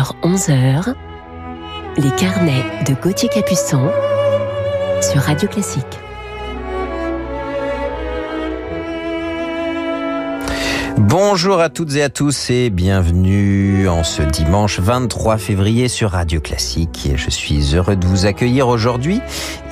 10h, 11h, les carnets de Gauthier Capuçon sur Radio Classique. Bonjour à toutes et à tous et bienvenue en ce dimanche 23 février sur Radio Classique. Je suis heureux de vous accueillir aujourd'hui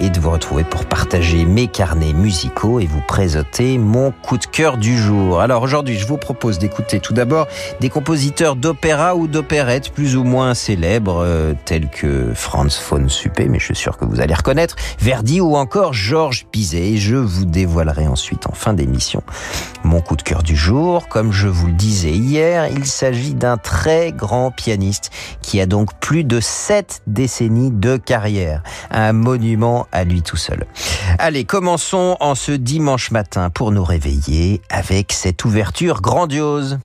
et de vous retrouver pour partager mes carnets musicaux et vous présenter mon coup de cœur du jour. Alors aujourd'hui, je vous propose d'écouter tout d'abord des compositeurs d'opéra ou d'opérette plus ou moins célèbres euh, tels que Franz von Suppé, mais je suis sûr que vous allez reconnaître, Verdi ou encore Georges Bizet. Et je vous dévoilerai ensuite en fin d'émission mon coup de cœur du jour comme je vous le disais hier, il s'agit d'un très grand pianiste qui a donc plus de sept décennies de carrière. Un monument à lui tout seul. Allez, commençons en ce dimanche matin pour nous réveiller avec cette ouverture grandiose.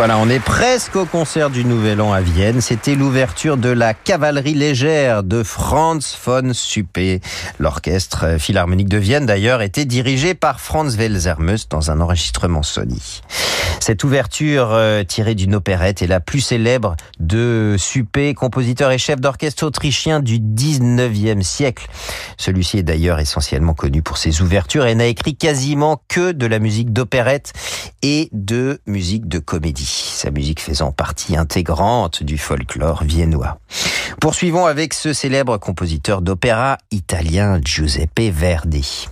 Voilà, on est presque au concert du Nouvel An à Vienne. C'était l'ouverture de la cavalerie légère de Franz von Suppé. L'orchestre philharmonique de Vienne, d'ailleurs, était dirigé par Franz Welsermus dans un enregistrement Sony. Cette ouverture euh, tirée d'une opérette est la plus célèbre de Suppé, compositeur et chef d'orchestre autrichien du 19e siècle. Celui-ci est d'ailleurs essentiellement connu pour ses ouvertures et n'a écrit quasiment que de la musique d'opérette et de musique de comédie. Sa musique faisant partie intégrante du folklore viennois. Poursuivons avec ce célèbre compositeur d'opéra italien Giuseppe Verdi.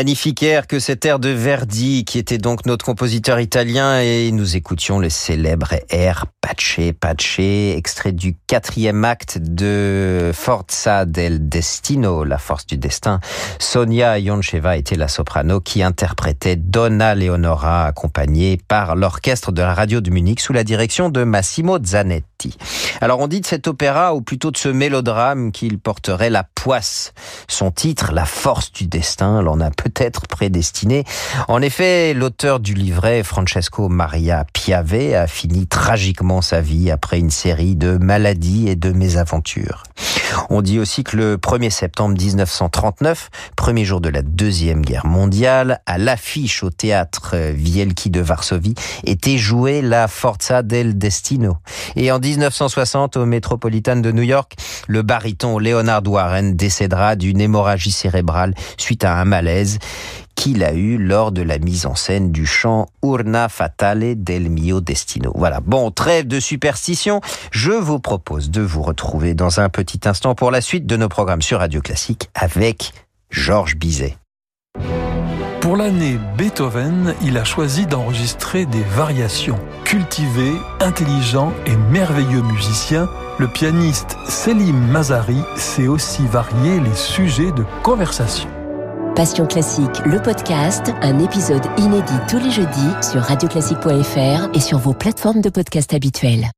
Magnifique air que cet air de Verdi, qui était donc notre compositeur italien, et nous écoutions le célèbre air Pace Pace, extrait du quatrième acte de Forza del Destino, la force du destin. Sonia Yoncheva était la soprano qui interprétait Donna Leonora, accompagnée par l'orchestre de la radio de Munich sous la direction de Massimo Zanetti. Alors on dit de cet opéra, ou plutôt de ce mélodrame, qu'il porterait la poisse. Son titre, La force du destin, l'en a peut-être prédestiné. En effet, l'auteur du livret, Francesco Maria Piave, a fini tragiquement sa vie après une série de maladies et de mésaventures. On dit aussi que le 1er septembre 1939, premier jour de la Deuxième Guerre mondiale, à l'affiche au théâtre Wielki de Varsovie, était jouée la Forza del Destino. 1960, au Metropolitan de New York, le baryton Leonard Warren décédera d'une hémorragie cérébrale suite à un malaise qu'il a eu lors de la mise en scène du chant Urna Fatale del mio destino. Voilà. Bon, trêve de superstition. Je vous propose de vous retrouver dans un petit instant pour la suite de nos programmes sur Radio Classique avec Georges Bizet. Pour l'année Beethoven, il a choisi d'enregistrer des variations. Cultivé, intelligent et merveilleux musicien, le pianiste Selim Mazari sait aussi varier les sujets de conversation. Passion classique, le podcast, un épisode inédit tous les jeudis sur radioclassique.fr et sur vos plateformes de podcast habituelles.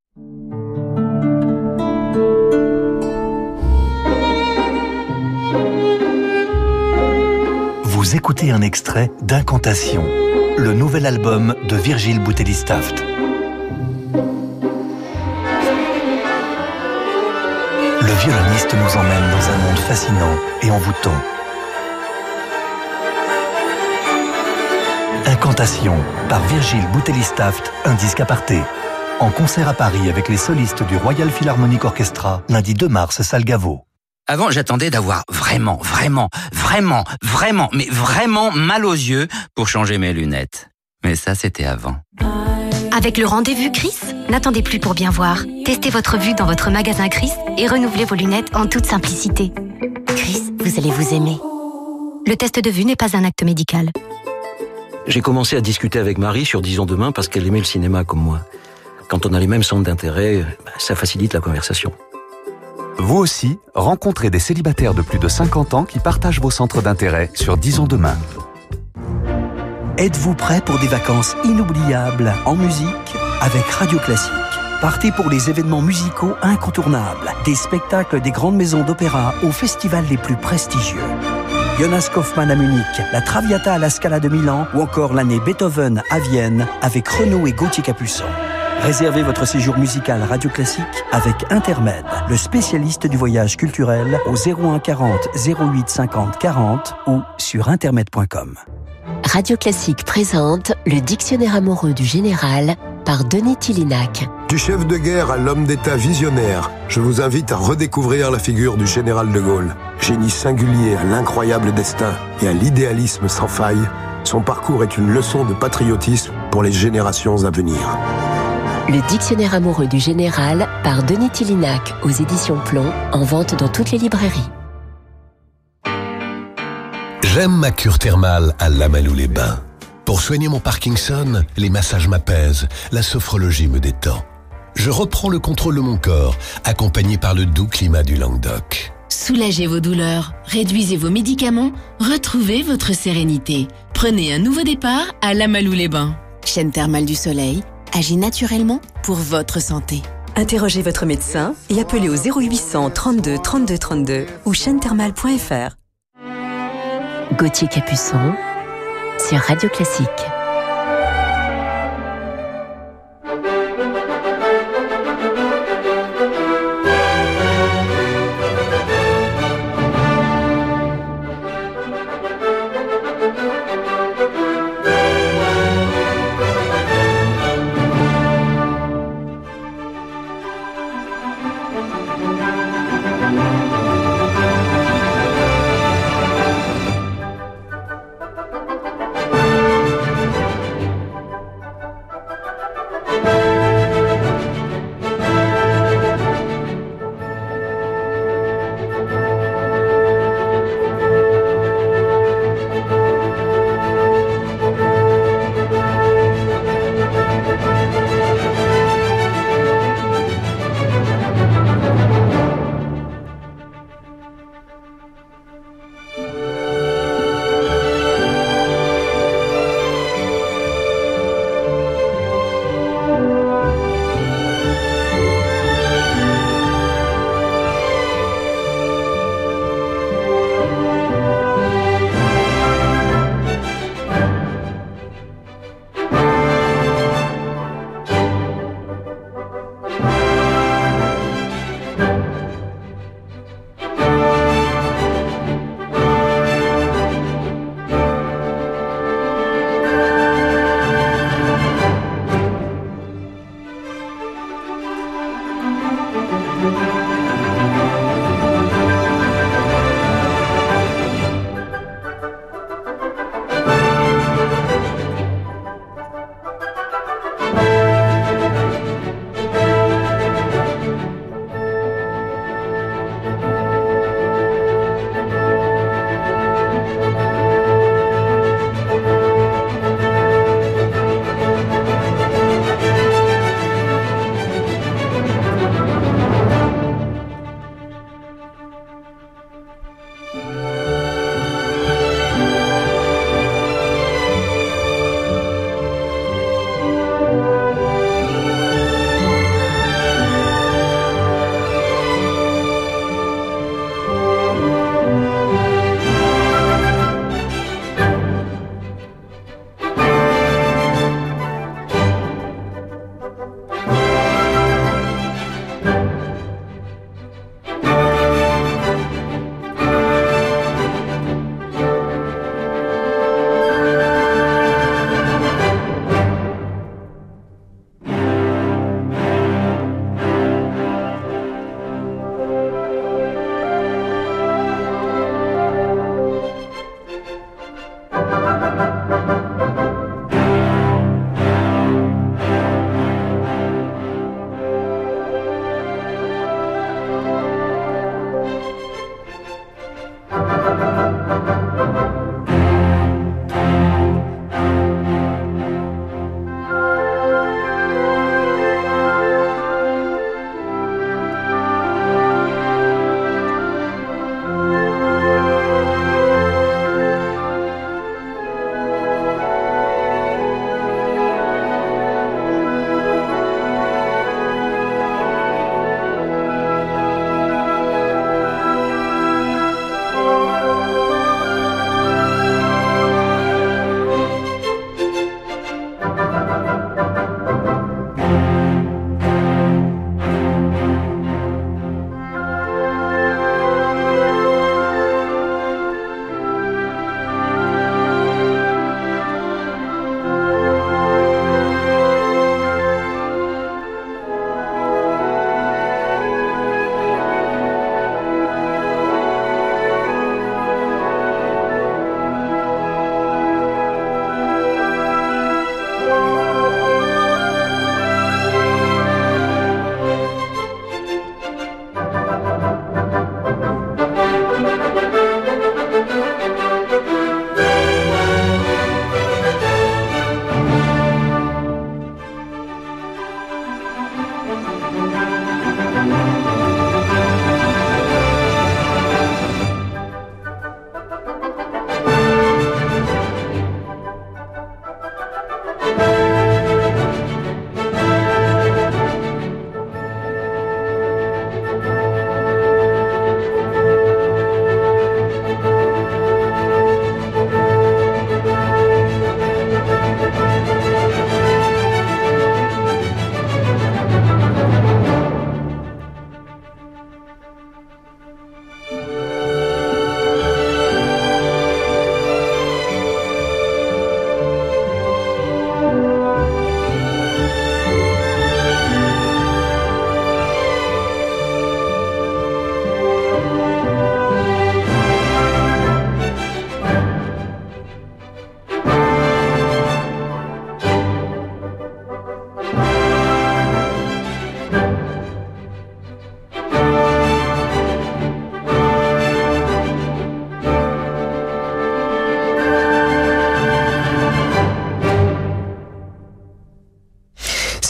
Vous écoutez un extrait d'Incantation, le nouvel album de Virgile Boutelli-Staft. Le violoniste nous emmène dans un monde fascinant et envoûtant. Incantation par Virgile Boutelli-Staft, un disque aparté. En concert à Paris avec les solistes du Royal Philharmonic Orchestra, lundi 2 mars, salle. Avant, j'attendais d'avoir vraiment, vraiment, vraiment, vraiment, mais vraiment mal aux yeux pour changer mes lunettes. Mais ça, c'était avant. Avec le rendez-vous Chris, n'attendez plus pour bien voir. Testez votre vue dans votre magasin Chris et renouvelez vos lunettes en toute simplicité. Chris, vous allez vous aimer. Le test de vue n'est pas un acte médical. J'ai commencé à discuter avec Marie sur Disons demain parce qu'elle aimait le cinéma comme moi. Quand on a les mêmes centres d'intérêt, bah, ça facilite la conversation. Vous aussi, rencontrez des célibataires de plus de 50 ans qui partagent vos centres d'intérêt sur Disons demain. Êtes-vous prêt pour des vacances inoubliables en musique avec Radio Classique Partez pour les événements musicaux incontournables, des spectacles des grandes maisons d'opéra aux festivals les plus prestigieux. Jonas Kaufmann à Munich, la Traviata à la Scala de Milan ou encore l'année Beethoven à Vienne avec Renaud et Gauthier Capuçon. Réservez votre séjour musical Radio Classique avec Intermed, le spécialiste du voyage culturel au 01 40 08 50 40 ou sur intermed.com. Radio Classique présente le dictionnaire amoureux du général par Denis Tillinac. Du chef de guerre à l'homme d'État visionnaire, je vous invite à redécouvrir la figure du général de Gaulle. Génie singulier à l'incroyable destin et à l'idéalisme sans faille, son parcours est une leçon de patriotisme pour les générations à venir. Le dictionnaire amoureux du général par Denis Tillinac aux éditions Plomb, en vente dans toutes les librairies. J'aime ma cure thermale à Lamalou-les-Bains. Pour soigner mon Parkinson, les massages m'apaisent, la sophrologie me détend. Je reprends le contrôle de mon corps, accompagné par le doux climat du Languedoc. Soulagez vos douleurs, réduisez vos médicaments, retrouvez votre sérénité. Prenez un nouveau départ à Lamalou-les-Bains. Chaîne thermale du soleil agit naturellement pour votre santé. Interrogez votre médecin et appelez au 0800 32 32 32 ou chaîne-thermale.fr. Gauthier Capuçon sur Radio Classique.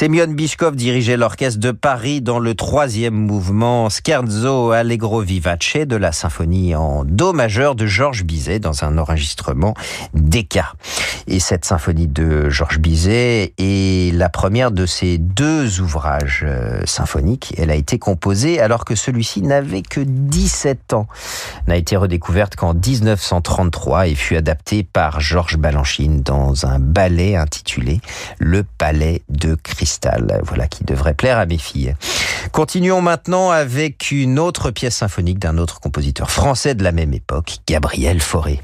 Semyon Bishkov dirigeait l'orchestre de Paris dans le troisième mouvement Scherzo Allegro Vivace de la symphonie en do majeur de Georges Bizet dans un enregistrement d'Eka. Et cette symphonie de Georges Bizet est la première de ces deux ouvrages euh, symphoniques. Elle a été composée alors que celui-ci n'avait que 17 ans. N'a été redécouverte qu'en 1933 et fut adaptée par Georges Balanchine dans un ballet intitulé Le Palais de Cristal. Voilà qui devrait plaire à mes filles. Continuons maintenant avec une autre pièce symphonique d'un autre compositeur français de la même époque, Gabriel Fauré.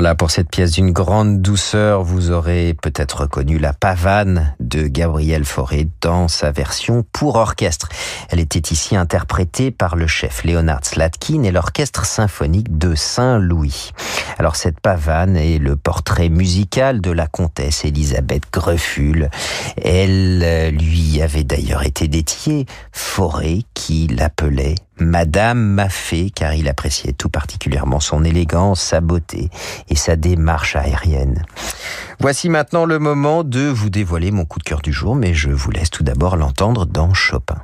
Voilà, pour cette pièce d'une grande douceur, vous aurez peut-être reconnu la pavane de Gabriel Fauré dans sa version pour orchestre. Elle était ici interprétée par le chef Leonard Slatkin et l'orchestre symphonique de Saint-Louis. Alors cette pavane est le portrait musical de la comtesse Elisabeth Grefful. Elle euh, lui avait d'ailleurs été dédiée, Fauré qui l'appelait Madame Maffei, car il appréciait tout particulièrement son élégance, sa beauté et sa démarche aérienne. Voici maintenant le moment de vous dévoiler mon coup de cœur du jour, mais je vous laisse tout d'abord l'entendre dans Chopin.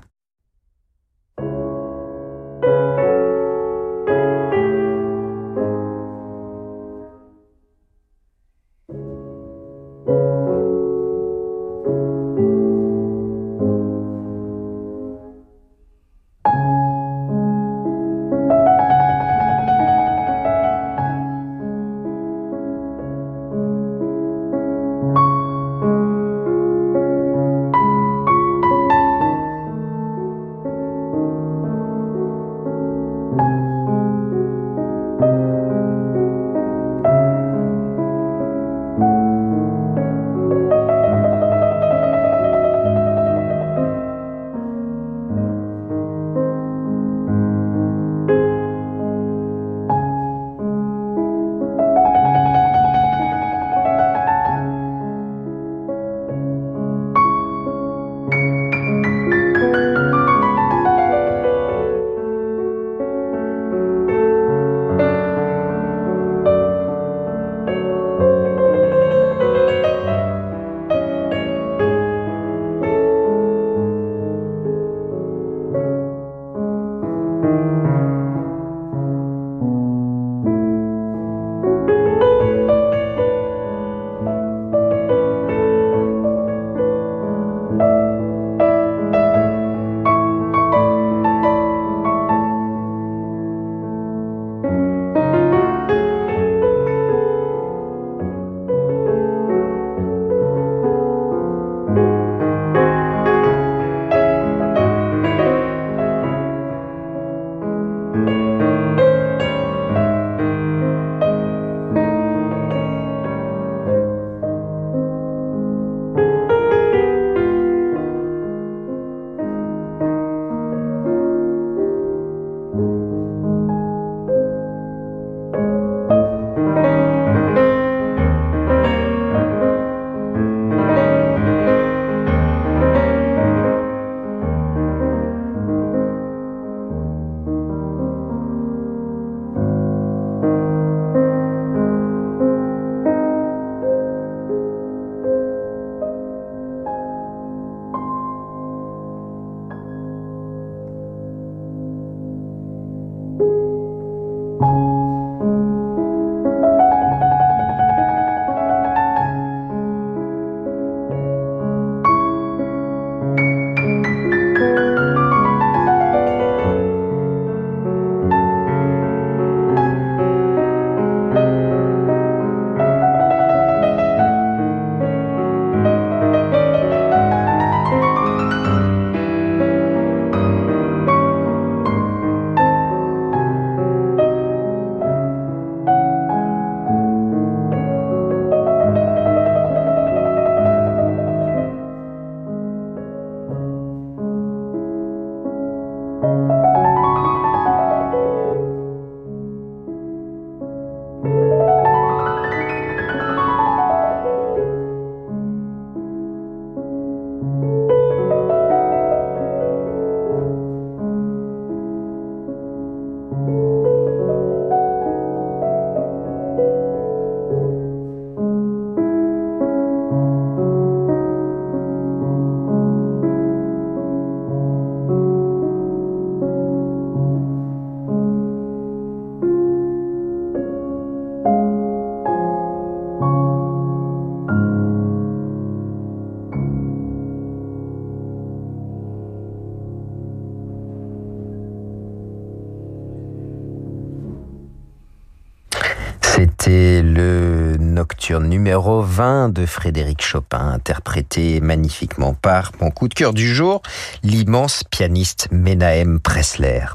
Numéro 20 de Frédéric Chopin, interprété magnifiquement par mon coup de cœur du jour, l'immense pianiste Menahem Pressler.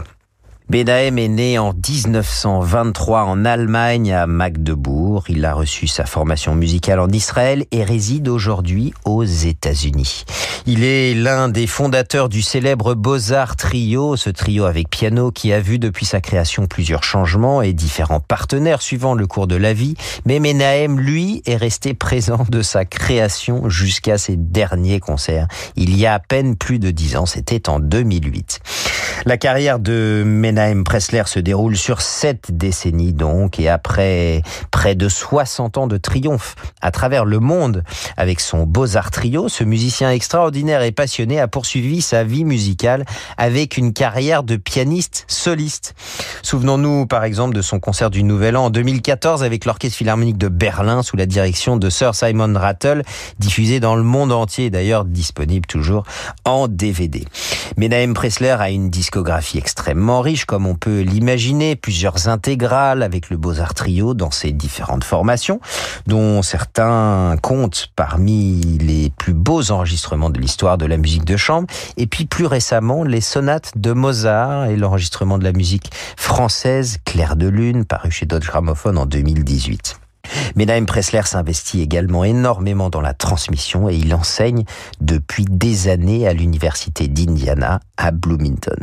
Benahem est né en 1923 en Allemagne à Magdebourg. Il a reçu sa formation musicale en Israël et réside aujourd'hui aux États-Unis. Il est l'un des fondateurs du célèbre Beaux-Arts Trio, ce trio avec piano qui a vu depuis sa création plusieurs changements et différents partenaires suivant le cours de la vie. Mais Menahem, lui, est resté présent de sa création jusqu'à ses derniers concerts. Il y a à peine plus de dix ans, c'était en 2008. La carrière de Pressler se déroule sur sept décennies donc, et après près de 60 ans de triomphe à travers le monde avec son Beaux-Arts Trio, ce musicien extraordinaire et passionné a poursuivi sa vie musicale avec une carrière de pianiste soliste. Souvenons-nous par exemple de son concert du Nouvel An en 2014 avec l'Orchestre Philharmonique de Berlin sous la direction de Sir Simon Rattle, diffusé dans le monde entier d'ailleurs disponible toujours en DVD. Menahem Pressler a une discographie extrêmement riche, comme on peut l'imaginer, plusieurs intégrales avec le Beaux-Arts Trio dans ses différentes formations, dont certains comptent parmi les plus beaux enregistrements de l'histoire de la musique de chambre, et puis plus récemment les sonates de Mozart et l'enregistrement de la musique française Claire de Lune, paru chez Dodge Gramophone en 2018. Menahem Pressler s'investit également énormément dans la transmission et il enseigne depuis des années à l'université d'Indiana à Bloomington.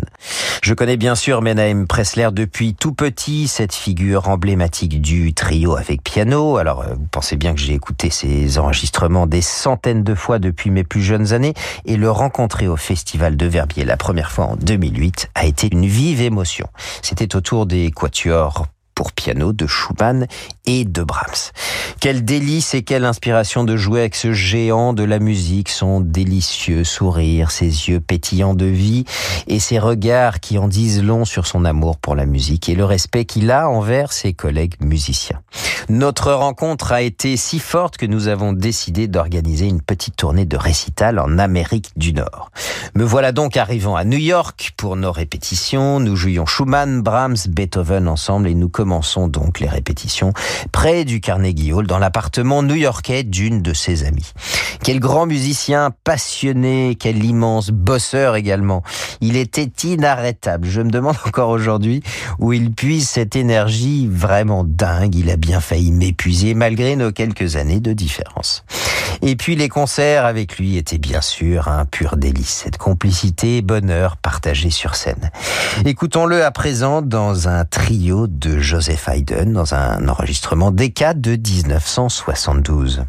Je connais bien sûr Menahem Pressler depuis tout petit, cette figure emblématique du trio avec piano. Alors euh, vous pensez bien que j'ai écouté ses enregistrements des centaines de fois depuis mes plus jeunes années et le rencontrer au festival de Verbier la première fois en 2008 a été une vive émotion. C'était autour des quatuors pour piano de Schumann et de Brahms. Quel délice et quelle inspiration de jouer avec ce géant de la musique, son délicieux sourire, ses yeux pétillants de vie et ses regards qui en disent long sur son amour pour la musique et le respect qu'il a envers ses collègues musiciens. Notre rencontre a été si forte que nous avons décidé d'organiser une petite tournée de récital en Amérique du Nord. Me voilà donc arrivant à New York pour nos répétitions. Nous jouions Schumann, Brahms, Beethoven ensemble et nous commençons donc les répétitions près du Carnegie Hall dans l'appartement new-yorkais d'une de ses amies. Quel grand musicien passionné, quel immense bosseur également. Il était inarrêtable. Je me demande encore aujourd'hui où il puise cette énergie vraiment dingue. Il a bien failli m'épuiser malgré nos quelques années de différence. Et puis les concerts avec lui étaient bien sûr un pur délice, cette complicité et bonheur partagé sur scène. Écoutons-le à présent dans un trio de Joseph Haydn, dans un enregistrement décade de 1972.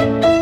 Le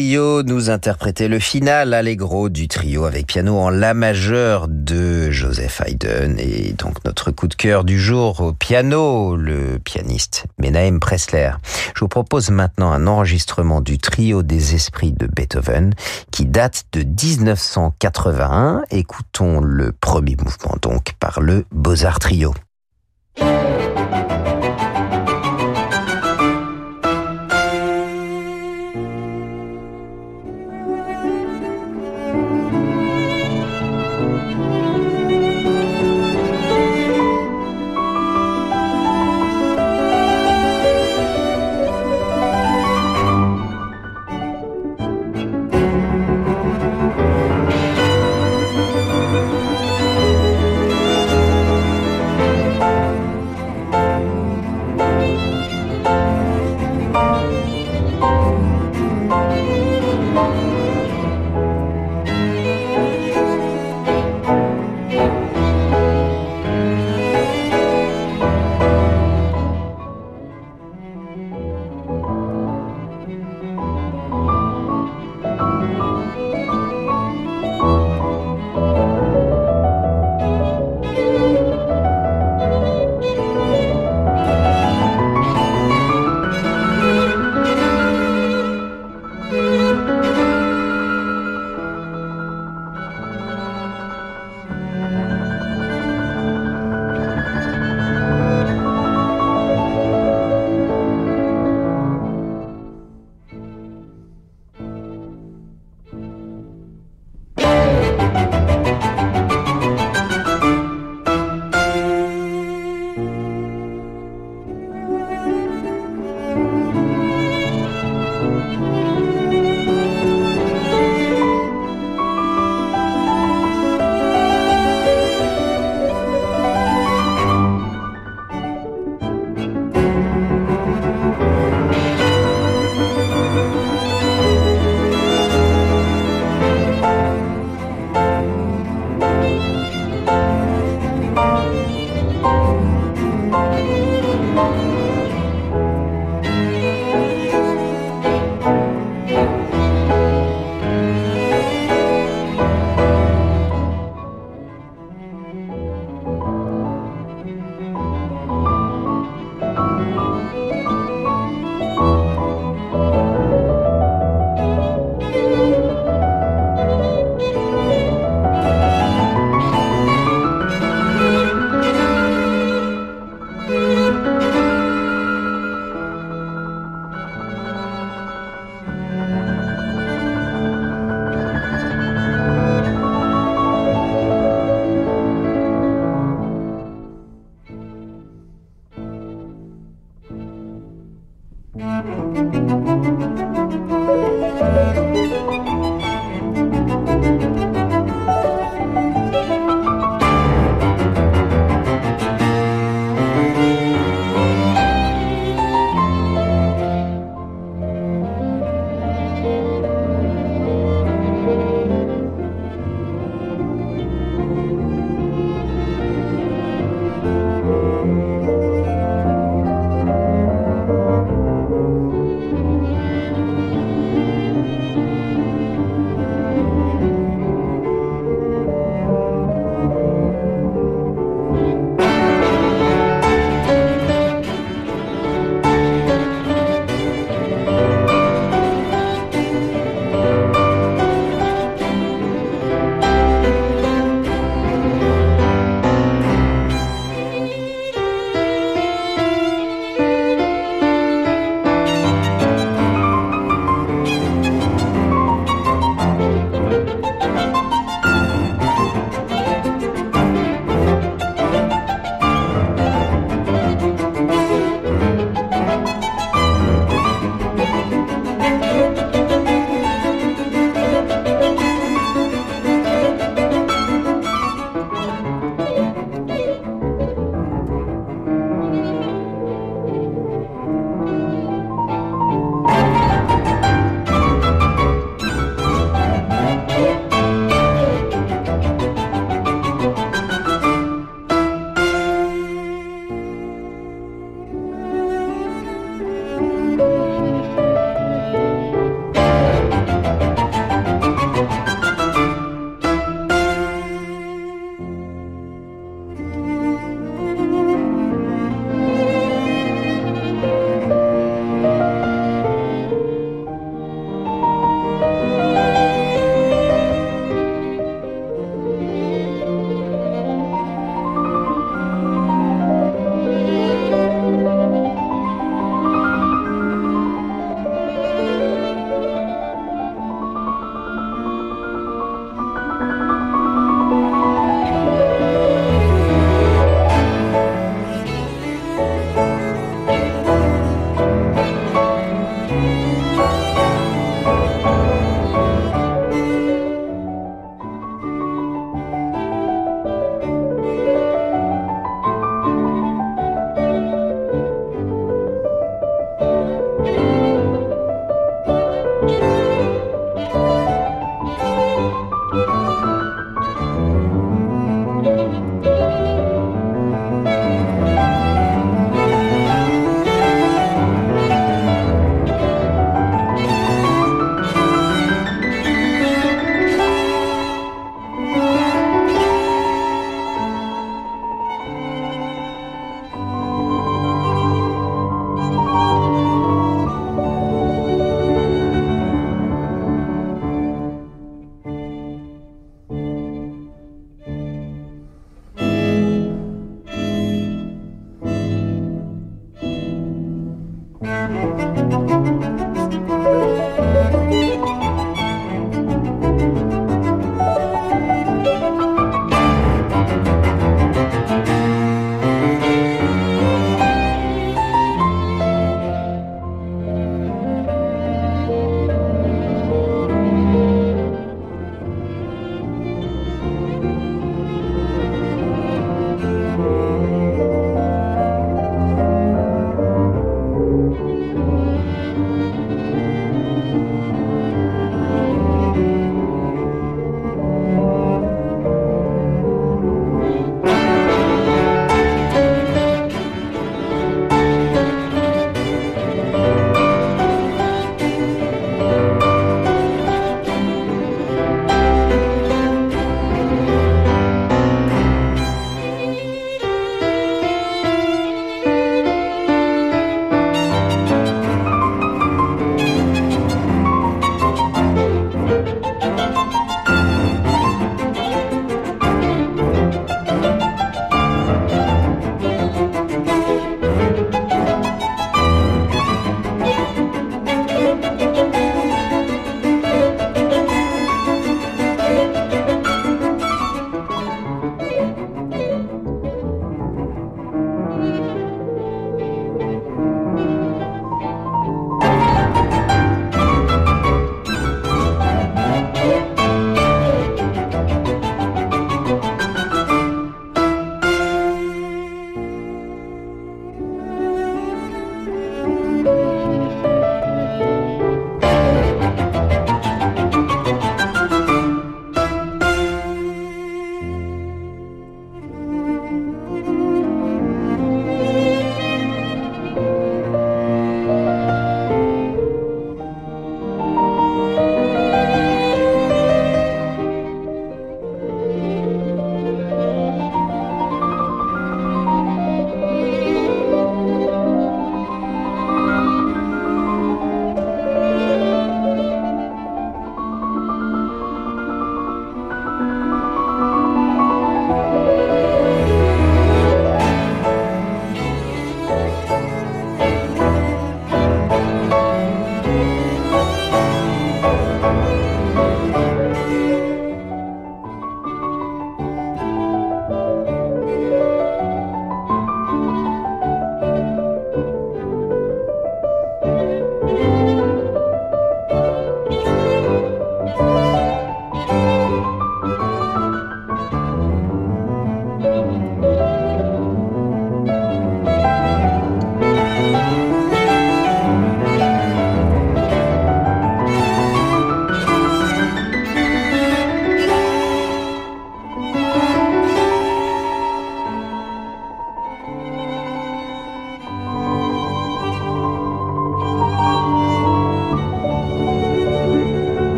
Nous interprétait le final allegro du trio avec piano en La majeur de Joseph Haydn et donc notre coup de cœur du jour au piano, le pianiste Menahem Pressler. Je vous propose maintenant un enregistrement du trio des esprits de Beethoven qui date de 1981. Écoutons le premier mouvement donc par le Beaux-Arts Trio.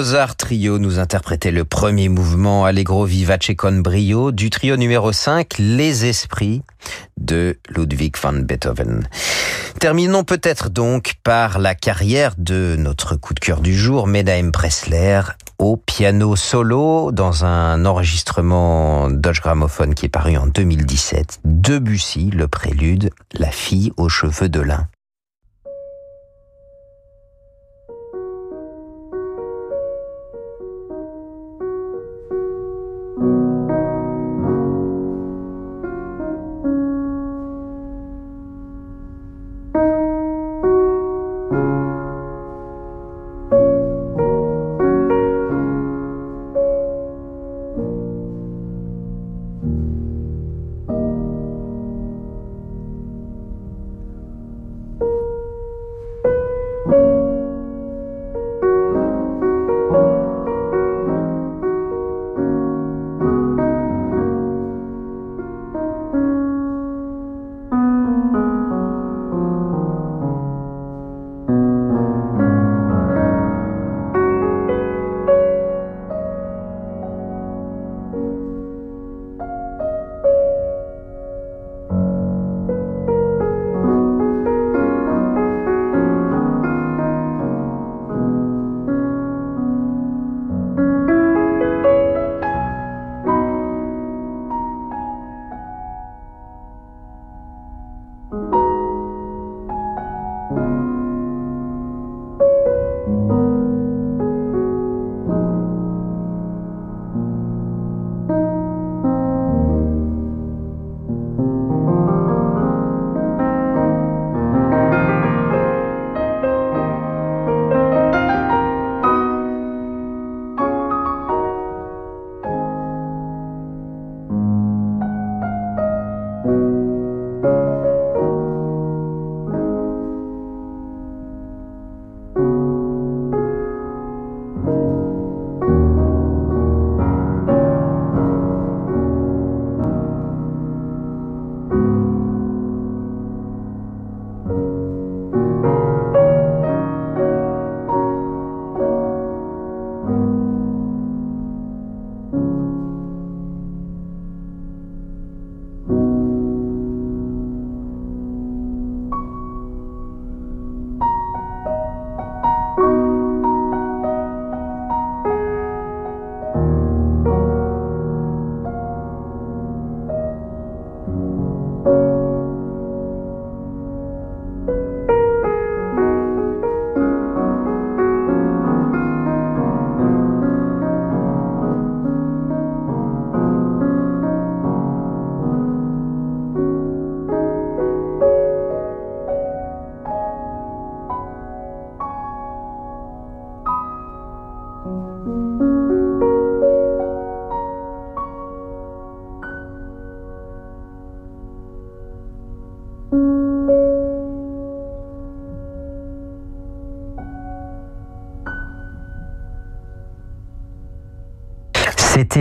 Beaux-Arts Trio nous interprétait le premier mouvement Allegro vivace con brio du trio numéro 5 Les Esprits de Ludwig van Beethoven. Terminons peut-être donc par la carrière de notre coup de cœur du jour, Menahem Pressler, au piano solo dans un enregistrement Dodge Gramophone qui est paru en 2017. Debussy, le prélude, La fille aux cheveux de lin.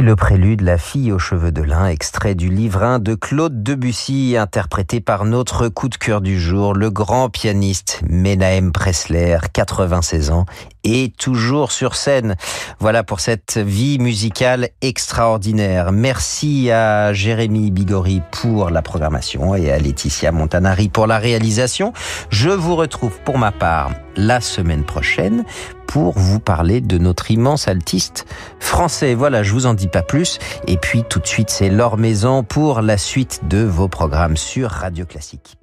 Le prélude La fille aux cheveux de lin, extrait du livre 1 de Claude Debussy, interprété par notre coup de cœur du jour, le grand pianiste Menahem Pressler, 96 ans, et toujours sur scène. Voilà pour cette vie musicale extraordinaire. Merci à Jérémy Bigori pour la programmation et à Laetitia Montanari pour la réalisation. Je vous retrouve pour ma part la semaine prochaine pour vous parler de notre immense altiste français. Voilà, je vous en dis pas plus. Et puis tout de suite, c'est Laure Maison pour la suite de vos programmes sur Radio Classique.